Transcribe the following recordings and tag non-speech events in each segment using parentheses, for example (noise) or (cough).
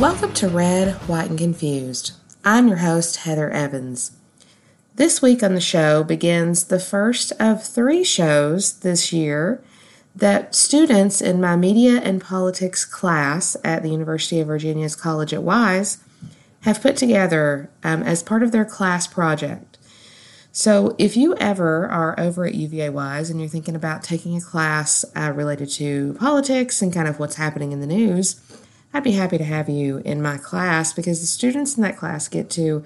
Welcome to Red, White, and Confused. I'm your host, Heather Evans. This week on the show begins the first of three shows this year that students in my media and politics class at the University of Virginia's College at Wise have put together um, as part of their class project. So, if you ever are over at UVA Wise and you're thinking about taking a class uh, related to politics and kind of what's happening in the news, I'd be happy to have you in my class because the students in that class get to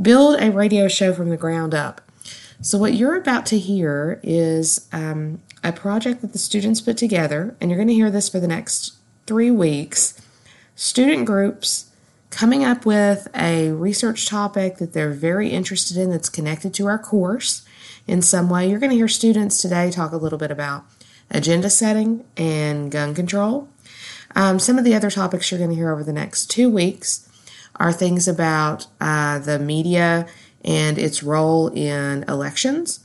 build a radio show from the ground up. So, what you're about to hear is um, a project that the students put together, and you're going to hear this for the next three weeks. Student groups coming up with a research topic that they're very interested in that's connected to our course in some way. You're going to hear students today talk a little bit about agenda setting and gun control. Um, some of the other topics you're going to hear over the next two weeks are things about uh, the media and its role in elections,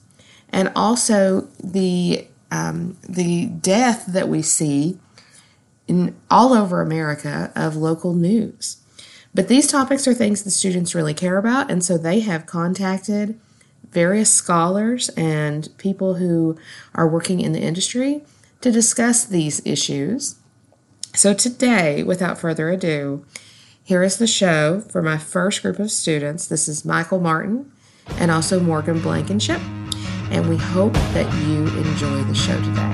and also the um, the death that we see in all over America of local news. But these topics are things the students really care about, and so they have contacted various scholars and people who are working in the industry to discuss these issues. So, today, without further ado, here is the show for my first group of students. This is Michael Martin and also Morgan Blankenship, and we hope that you enjoy the show today.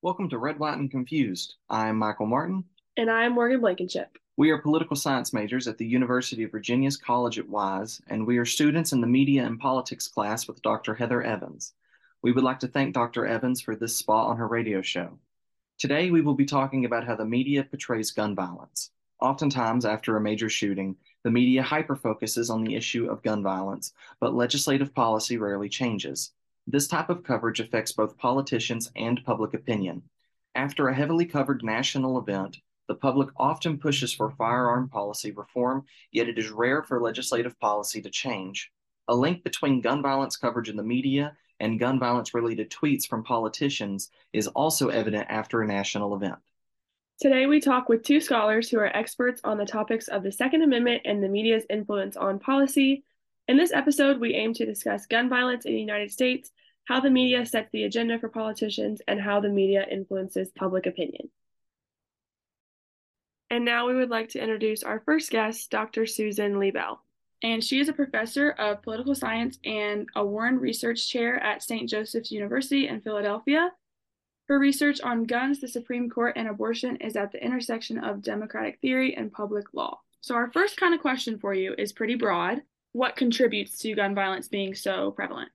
Welcome to Red, White, and Confused. I'm Michael Martin. And I'm Morgan Blankenship. We are political science majors at the University of Virginia's College at Wise, and we are students in the media and politics class with Dr. Heather Evans. We would like to thank Dr. Evans for this spot on her radio show. Today, we will be talking about how the media portrays gun violence. Oftentimes, after a major shooting, the media hyperfocuses on the issue of gun violence, but legislative policy rarely changes. This type of coverage affects both politicians and public opinion. After a heavily covered national event, the public often pushes for firearm policy reform, yet it is rare for legislative policy to change. A link between gun violence coverage in the media and gun violence related tweets from politicians is also evident after a national event. Today, we talk with two scholars who are experts on the topics of the Second Amendment and the media's influence on policy. In this episode, we aim to discuss gun violence in the United States, how the media sets the agenda for politicians, and how the media influences public opinion. And now we would like to introduce our first guest, Dr. Susan Liebell. And she is a professor of political science and a Warren Research Chair at St. Joseph's University in Philadelphia. Her research on guns, the Supreme Court, and abortion is at the intersection of democratic theory and public law. So, our first kind of question for you is pretty broad. What contributes to gun violence being so prevalent?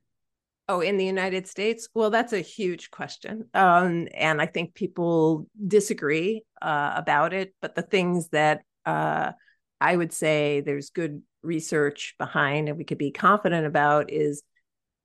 Oh, in the United States? Well, that's a huge question. Um, and I think people disagree uh, about it. But the things that uh, I would say there's good research behind and we could be confident about is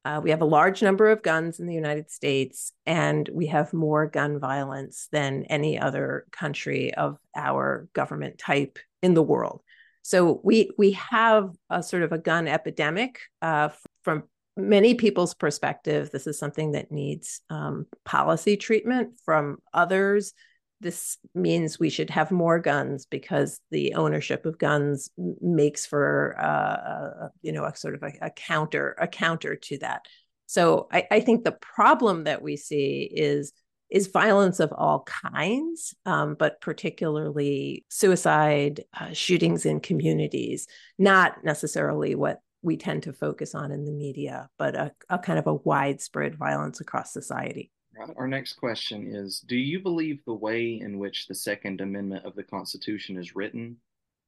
uh, we have a large number of guns in the United States, and we have more gun violence than any other country of our government type in the world. So we we have a sort of a gun epidemic uh, from many people's perspective, this is something that needs um, policy treatment from others. This means we should have more guns because the ownership of guns makes for, uh, a, you know, a sort of a, a, counter, a counter to that. So I, I, think the problem that we see is is violence of all kinds, um, but particularly suicide, uh, shootings in communities, not necessarily what we tend to focus on in the media, but a, a kind of a widespread violence across society. Our next question is Do you believe the way in which the Second Amendment of the Constitution is written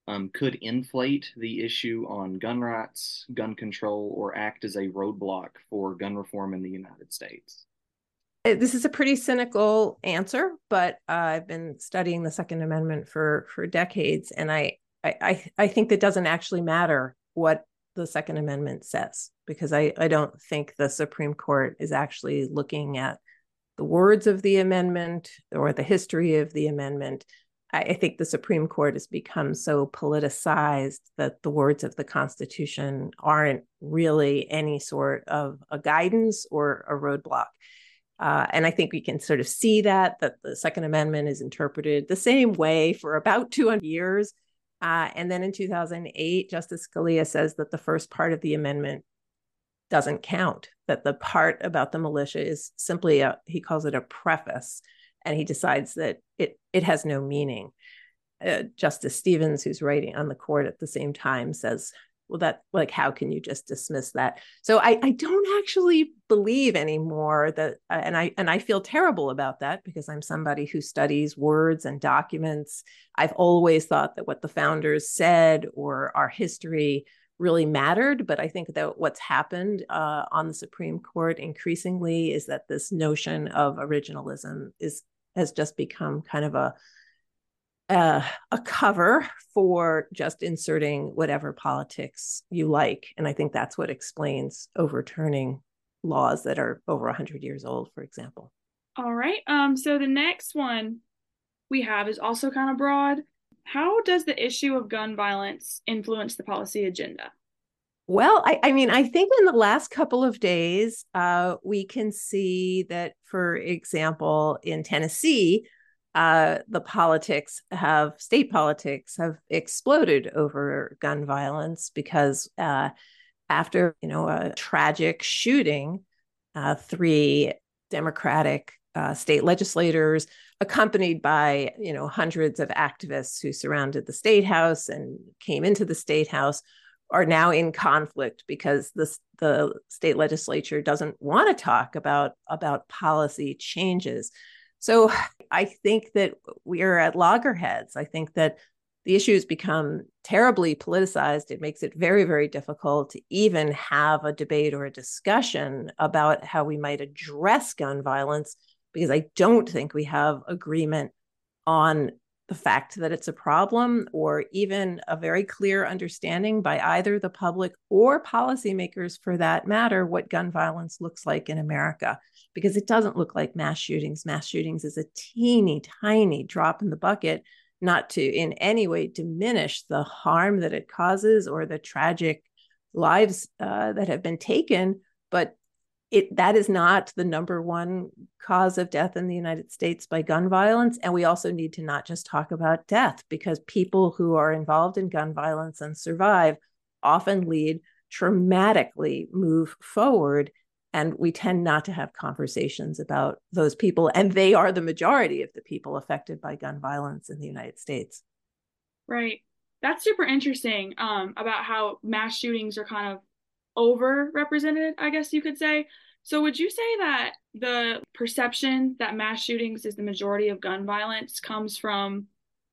um, could inflate the issue on gun rights, gun control, or act as a roadblock for gun reform in the United States? Uh, this is a pretty cynical answer, but uh, I've been studying the Second Amendment for for decades, and I I I think that doesn't actually matter what the Second Amendment says, because I, I don't think the Supreme Court is actually looking at the words of the amendment or the history of the amendment. I think the Supreme Court has become so politicized that the words of the Constitution aren't really any sort of a guidance or a roadblock. Uh, and I think we can sort of see that that the Second Amendment is interpreted the same way for about 200 years. Uh, and then in 2008, Justice Scalia says that the first part of the amendment doesn't count, that the part about the militia is simply a, he calls it a preface and he decides that it it has no meaning. Uh, Justice Stevens, who's writing on the court at the same time, says, "Well, that like how can you just dismiss that?" So I I don't actually believe anymore that, uh, and I and I feel terrible about that because I'm somebody who studies words and documents. I've always thought that what the founders said or our history really mattered. But I think that what's happened uh, on the Supreme Court increasingly is that this notion of originalism is has just become kind of a uh, a cover for just inserting whatever politics you like. And I think that's what explains overturning laws that are over 100 years old, for example. All right. Um, so the next one we have is also kind of broad. How does the issue of gun violence influence the policy agenda? Well, I, I, mean, I think in the last couple of days, uh, we can see that, for example, in Tennessee, uh, the politics have state politics have exploded over gun violence because uh, after you know a tragic shooting, uh, three Democratic uh, state legislators, accompanied by you know hundreds of activists who surrounded the state house and came into the state house are now in conflict because the, the state legislature doesn't want to talk about, about policy changes. So I think that we are at loggerheads. I think that the issue has become terribly politicized. It makes it very, very difficult to even have a debate or a discussion about how we might address gun violence because I don't think we have agreement on the fact that it's a problem or even a very clear understanding by either the public or policymakers for that matter what gun violence looks like in America. Because it doesn't look like mass shootings. Mass shootings is a teeny tiny drop in the bucket not to in any way diminish the harm that it causes or the tragic lives uh, that have been taken but it that is not the number one cause of death in the United States by gun violence and we also need to not just talk about death because people who are involved in gun violence and survive often lead traumatically move forward and we tend not to have conversations about those people and they are the majority of the people affected by gun violence in the United States. Right. That's super interesting um, about how mass shootings are kind of overrepresented, I guess you could say. So, would you say that the perception that mass shootings is the majority of gun violence comes from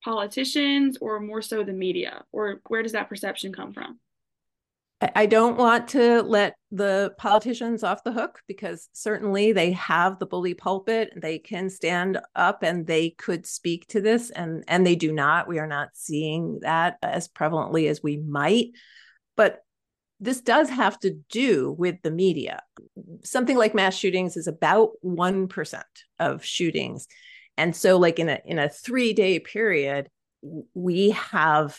politicians or more so the media? Or where does that perception come from? I don't want to let the politicians off the hook because certainly they have the bully pulpit. They can stand up and they could speak to this, and, and they do not. We are not seeing that as prevalently as we might. But this does have to do with the media. Something like mass shootings is about 1% of shootings. And so like in a in a 3-day period, we have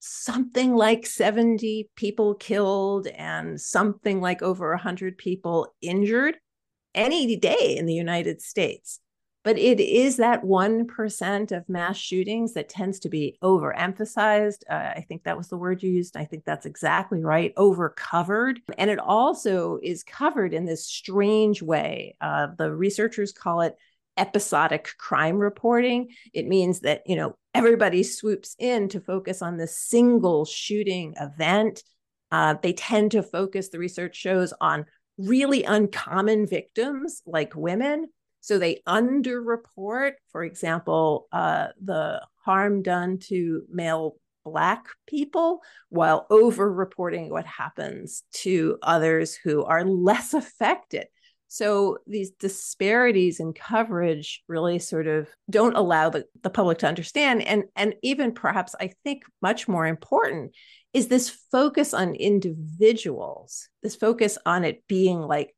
something like 70 people killed and something like over 100 people injured any day in the United States but it is that 1% of mass shootings that tends to be overemphasized. Uh, I think that was the word you used. I think that's exactly right. Overcovered. And it also is covered in this strange way. Uh, the researchers call it episodic crime reporting. It means that, you know, everybody swoops in to focus on this single shooting event. Uh, they tend to focus, the research shows, on really uncommon victims like women so they underreport, for example, uh, the harm done to male Black people while over-reporting what happens to others who are less (laughs) affected. So these disparities in coverage really sort of don't allow the, the public to understand. And, and even perhaps I think much more important is this focus on individuals, this focus on it being like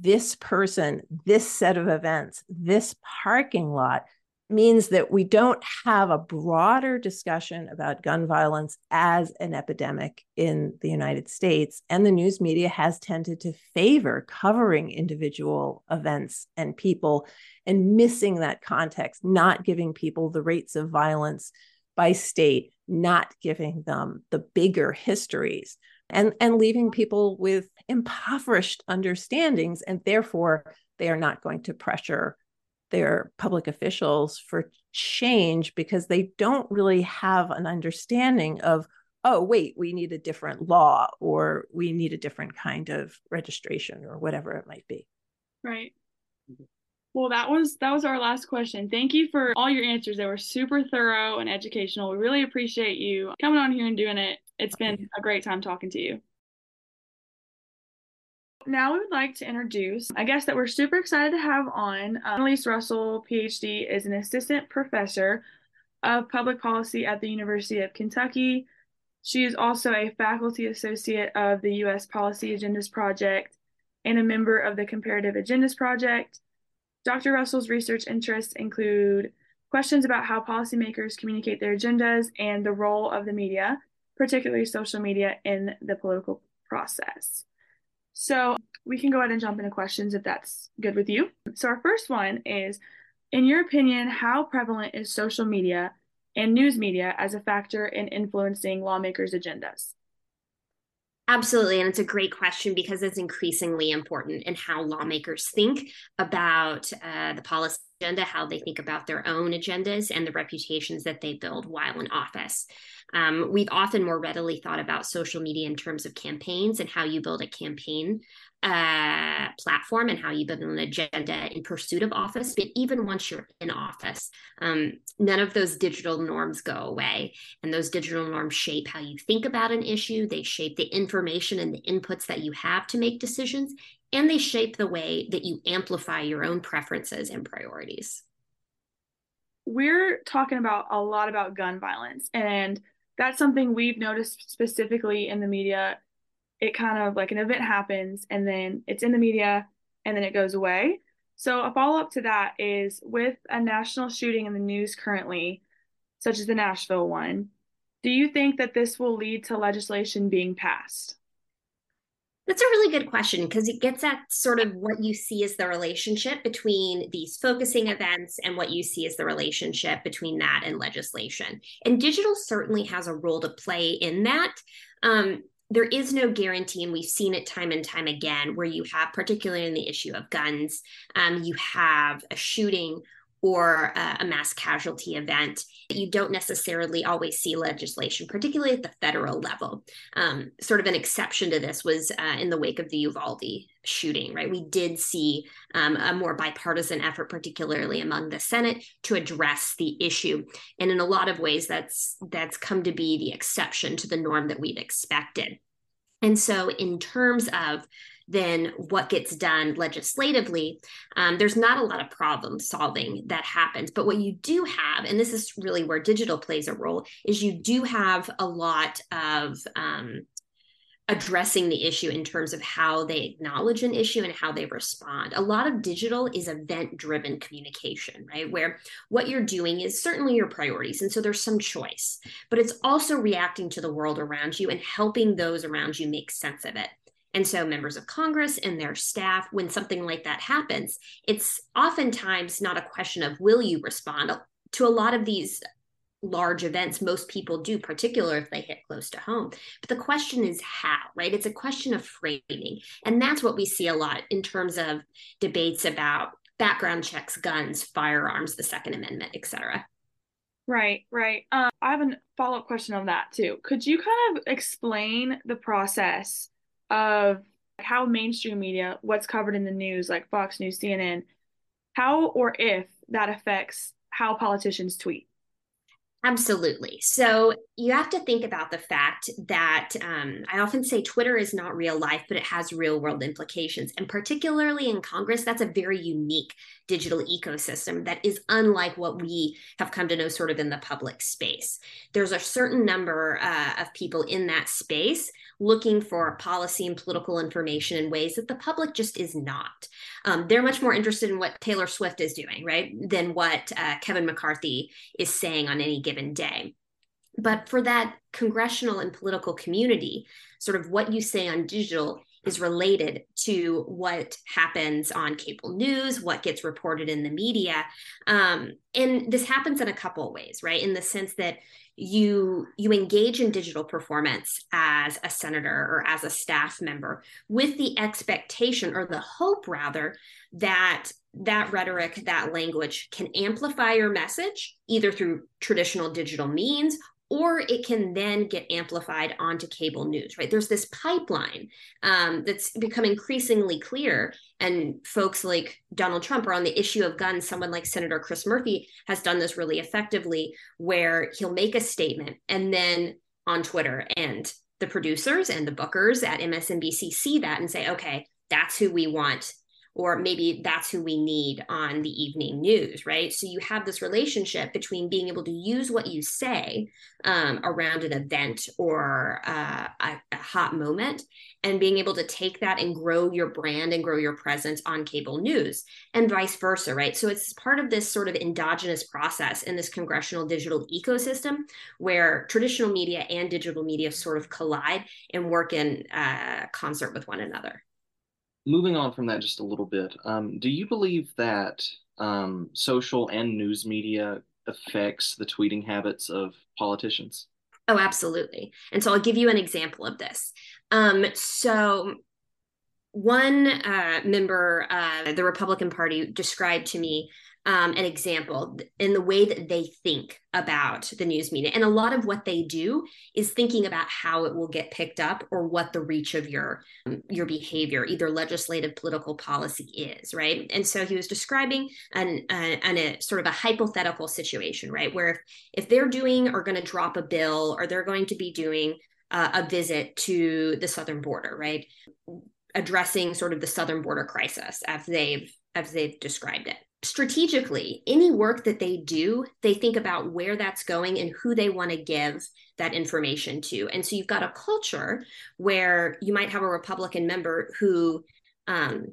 this person, this set of events, this parking lot, means that we don't have a broader discussion about gun violence as an epidemic in the United States. And the news media has tended to favor covering individual events and people and missing that context, not giving people the rates of violence by state, not giving them the bigger histories. And, and leaving people with impoverished understandings, and therefore they are not going to pressure their public officials for change because they don't really have an understanding of oh wait we need a different law or we need a different kind of registration or whatever it might be. Right. Well that was that was our last question. Thank you for all your answers. They were super thorough and educational. We really appreciate you coming on here and doing it it's been a great time talking to you now we would like to introduce a guest that we're super excited to have on. Uh, Annelise Russell, PhD, is an assistant professor of public policy at the University of Kentucky. She is also a faculty associate of the U.S. Policy Agendas Project and a member of the Comparative Agendas Project. Dr. Russell's research interests include questions about how policymakers communicate their agendas and the role of the media, particularly social media, in the political process. So we can go ahead and jump into questions if that's good with you. So our first one is, in your opinion, how prevalent is social media and news media as a factor in influencing lawmakers' agendas? Absolutely. And it's a great question because it's increasingly important in how lawmakers think about uh, the policy agenda, how they think about their own agendas, and the reputations that they build while in office. Um, we've often more readily thought about social media in terms of campaigns and how you build a campaign uh, platform and how you build an agenda in pursuit of office. But even once you're in office, um, none of those digital norms go away. And those digital norms shape how you think about an issue, they shape the information and the inputs that you have to make decisions, and they shape the way that you amplify your own preferences and priorities. We're talking about a lot about gun violence, and that's something we've noticed specifically in the media. It kind of like an event happens, and then it's in the media, and then it goes away. So, a follow up to that is with a national shooting in the news currently, such as the Nashville one, do you think that this will lead to legislation being passed? That's a really good question because it gets at sort of what you see as the relationship between these focusing events and what you see as the relationship between that and legislation. And digital certainly has a role to play in that. Um, there is no guarantee, and we've seen it time and time again, where you have, particularly in the issue of guns, um, you have a shooting or a mass casualty event, you don't necessarily always see legislation, particularly at the federal level. Um, sort of an exception to this was uh, in the wake of the Uvalde shooting, right? We did see um, a more bipartisan effort, particularly among the Senate, to address the issue. And in a lot of ways, that's that's come to be the exception to the norm that we've expected. And so, in terms of then what gets done legislatively, um, there's not a lot of problem solving that happens. But what you do have, and this is really where digital plays a role, is you do have a lot of um, addressing the issue in terms of how they acknowledge an issue and how they respond. A lot of digital is event driven communication, right? Where what you're doing is certainly your priorities. And so there's some choice, but it's also reacting to the world around you and helping those around you make sense of it. And so, members of Congress and their staff, when something like that happens, it's oftentimes not a question of will you respond. To a lot of these large events most people do particularly if they hit close to home. But the question is how right? It's a question of framing. And that's what we see a lot in terms of debates about background checks guns firearms the second amendment etc right right. Um, i have a follow-up question on that too. Could you kind of explain the process of how mainstream media, what's covered in the news, like Fox News, CNN, how or if that affects how politicians tweet. Absolutely. So you have to think about the fact that um, I often say Twitter is not real life, but it has real world implications. And particularly in Congress, that's a very unique digital ecosystem that is unlike what we have come to know sort of in the public space. There's a certain number uh, of people in that space looking for policy and political information in ways that the public just is not. Um, they're much more interested in what Taylor Swift is doing, right, than what uh, Kevin McCarthy is saying on any given day. But for that congressional and political community, sort of what you say on digital is related to what happens on cable news, what gets reported in the media. Um, and this happens in a couple of ways, right? In the sense that you you engage in digital performance as a senator or as a staff member with the expectation or the hope rather that that rhetoric that language can amplify your message either through traditional digital means or it can then get amplified onto cable news, right? There's this pipeline um, that's become increasingly clear. And folks like Donald Trump are on the issue of guns. Someone like Senator Chris Murphy has done this really effectively, where he'll make a statement and then on Twitter, and the producers and the bookers at MSNBC see that and say, okay, that's who we want or maybe that's who we need on the evening news, right? So you have this relationship between being able to use what you say um, around an event or uh, a, a, hot moment and being able to take that and grow your brand and grow your presence on cable news and vice versa, right? So it's part of this sort of endogenous process in this congressional digital ecosystem where traditional media and digital media sort of collide and work in uh, concert with one another moving on from that just a little bit, um, do you believe that um, social and news media affects the tweeting habits of politicians? Oh, absolutely. And so I'll give you an example of this. Um, so one uh, member of the Republican Party described to me um, an example in the way that they think about the news media. And a lot of what they do is thinking about how it will get picked up or what the reach of your um, your behavior, either legislative, political policy is, right? And so he was describing an, an, a sort of a hypothetical situation, right, where if if they're doing or going to drop a bill or they're going to be doing uh, a visit to the southern border, right, addressing sort of the southern border crisis as they've as they've described it strategically, any work that they do, they think about where that's going and who they want to give that information to. And so you've got a culture where you might have a Republican member who um,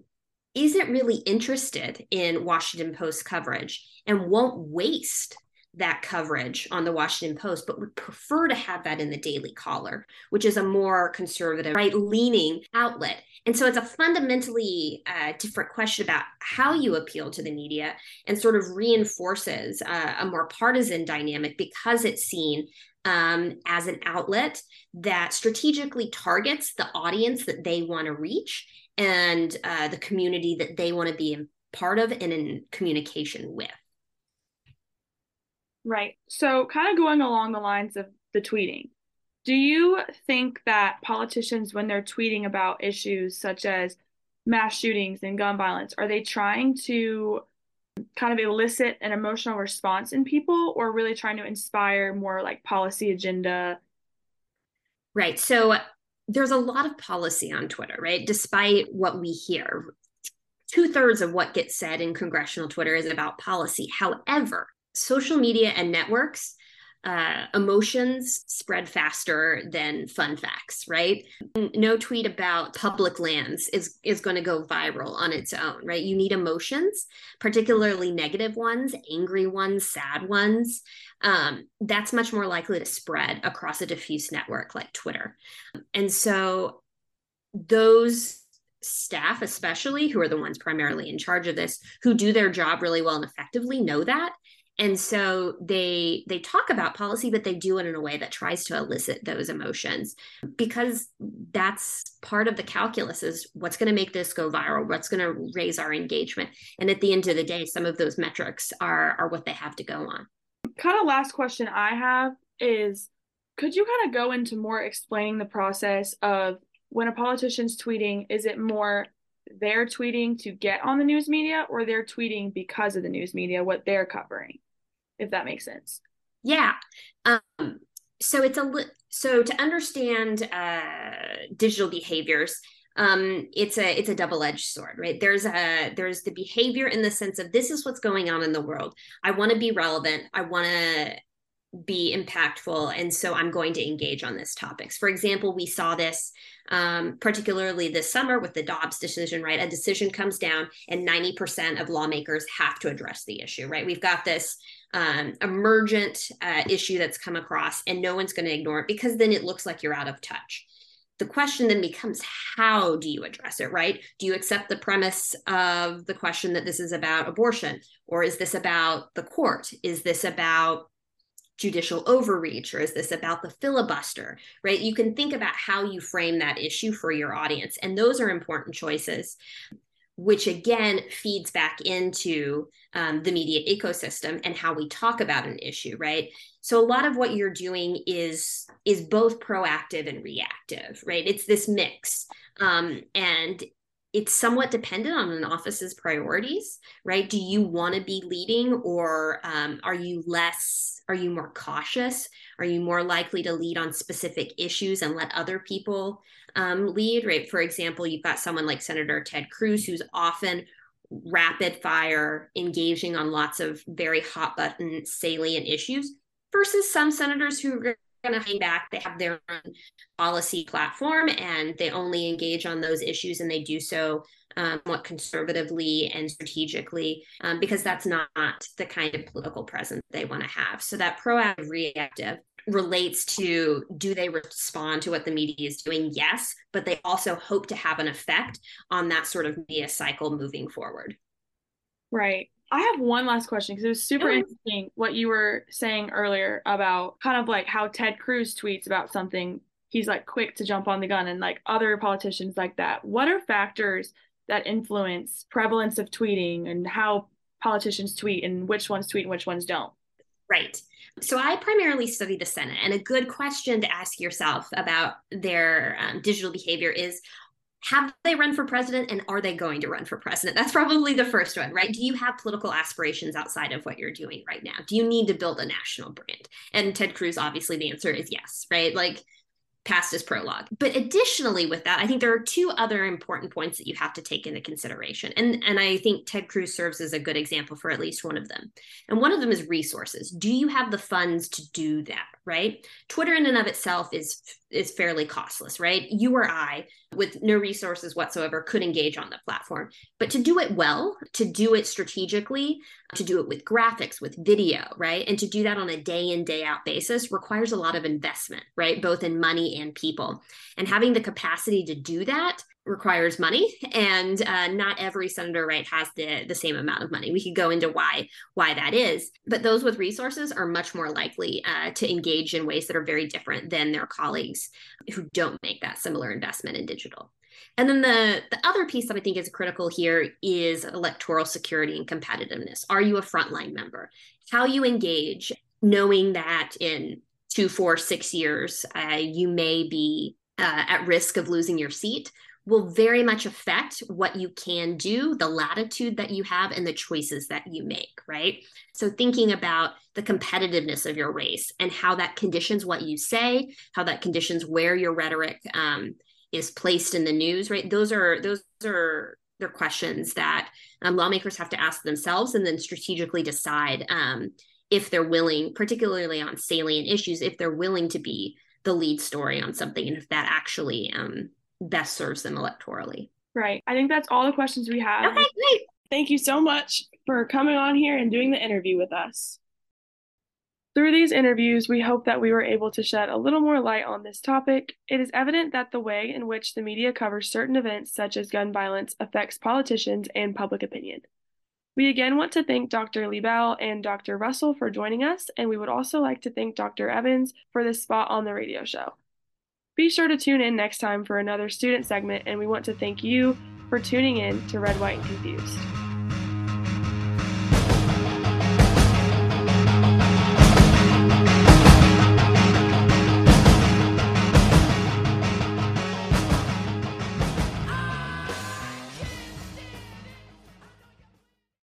not really interested in Washington Post coverage and won't waste that coverage on the Washington Post, but would prefer to have that in the Daily Caller, which is a more conservative, right leaning outlet. And so it's a fundamentally uh, different question about how you appeal to the media and sort of reinforces uh, a more partisan dynamic because it's seen um, as an outlet that strategically targets the audience that they want to reach and uh, the community that they want to be part of and in communication with. Right. So, kind of going along the lines of the tweeting, do you think that politicians, when they're tweeting about issues such as mass shootings and gun violence, are they trying to kind of elicit an emotional response in people or really trying to inspire more like policy agenda? Right. So, there's a lot of policy on Twitter, right? Despite what we hear, two thirds of what gets said in congressional Twitter is about policy. However, social media and networks uh, emotions spread faster than fun facts, right? No tweet about public lands is is going to go viral on its own, right? You need emotions, particularly negative ones, angry ones, sad ones. Um, that's much more likely to spread across a diffuse network like Twitter, and so those staff especially who are the ones primarily in charge of this who do their job really well and effectively know that and so they they talk about policy but they do it in a way that tries to elicit those emotions because that's part of the calculus is what's going to make this go viral what's going to raise our engagement. And at the end of the day some of those metrics are are what they have to go on. Kind of last question i have is could you kind of go into more explaining the process of when a politician's tweeting is it more they're tweeting to get on the news media or they're tweeting because of the news media what they're covering if that makes sense. Yeah. Um, so it's a li- so to understand uh, digital behaviors um, it's a it's a double-edged sword right? There's a there's the behavior in the sense of this is what's going on in the world. I want to be relevant. I want to be impactful. And so i'm going to engage on this topics for example we saw this um, particularly this summer with the dobbs decision right? A decision comes down and 90% of lawmakers have to address the issue right? We've got this um, emergent uh, issue that's come across and no one's going to ignore it because then it looks like you're out of touch. The question then becomes how do you address it right? Do you accept the premise of the question that this is about abortion? Or is this about the court? Is this about judicial overreach? Or is this about the filibuster right? You can think about how you frame that issue for your audience and those are important choices which again feeds back into um, the media ecosystem and how we talk about an issue right? So a lot of what you're doing is is both proactive and reactive right? It's this mix. Um, and it's somewhat dependent on an office's priorities right? Do you want to be leading or um, are you less are you more cautious? Are you more likely to lead on specific issues and let other people um, lead right? For example you've got someone like senator ted cruz who's often rapid fire engaging on lots of very hot button salient issues versus some senators who going to hang back. They have their own policy platform and they only engage on those issues and they do so um, what conservatively and strategically um, because that's not the kind of political presence they want to have. So that proactive reactive relates to do they respond to what the media is doing? Yes, but they also hope to have an effect on that sort of media cycle moving forward. Right. I have one last question because it was super interesting what you were saying earlier about kind of like how Ted Cruz tweets about something. He's like quick to jump on the gun and like other politicians like that. What are factors that influence prevalence of tweeting and how politicians tweet and which ones tweet and which ones don't? Right. So I primarily study the Senate, and a good question to ask yourself about their um, digital behavior is have they run for president and are they going to run for president? That's probably the first one, right? Do you have political aspirations outside of what you're doing right now? Do you need to build a national brand? And Ted Cruz, obviously, the answer is yes, right? Like past his prologue. But additionally, with that, I think there are two other important points that you have to take into consideration. And, and I think Ted Cruz serves as a good example for at least one of them. And one of them is resources. Do you have the funds to do that, right? Twitter in and of itself is is fairly costless, right? You or I, with no resources whatsoever, could engage on the platform. But to do it well, to do it strategically, to do it with graphics, with video, right? And to do that on a day in, day out basis requires a lot of investment, right? Both in money and people. And having the capacity to do that requires money and uh, not every senator right has the the same amount of money. We could go into why why that is but those with resources are much more likely uh, to engage in ways that are very different than their colleagues who don't make that similar investment in digital. And then the the other piece that i think is critical here is electoral security and competitiveness. Are you a frontline member? How you engage knowing that in two four six years uh, you may be uh, at risk of losing your seat will very much affect what you can do, the latitude that you have, and the choices that you make, right? So, thinking about the competitiveness of your race and how that conditions what you say, how that conditions where your rhetoric um, is placed in the news, right? Those are those are they're questions that um, lawmakers have to ask themselves and then strategically decide um, if they're willing, particularly on salient issues, if they're willing to be the lead story on something and if that actually um, best serves them electorally. Right. I think that's all the questions we have. Okay, great. Thank you so much for coming on here and doing the interview with us. Through these interviews, we hope that we were able to shed a little more light on this topic. It is evident that the way in which the media covers certain events, such as gun violence, affects politicians and public opinion. We again want to thank Dr. Liebell and Dr. Russell for joining us, and we would also like to thank Dr. Evans for this spot on the radio show. Be sure to tune in next time for another student segment, and we want to thank you for tuning in to Red, White, and Confused.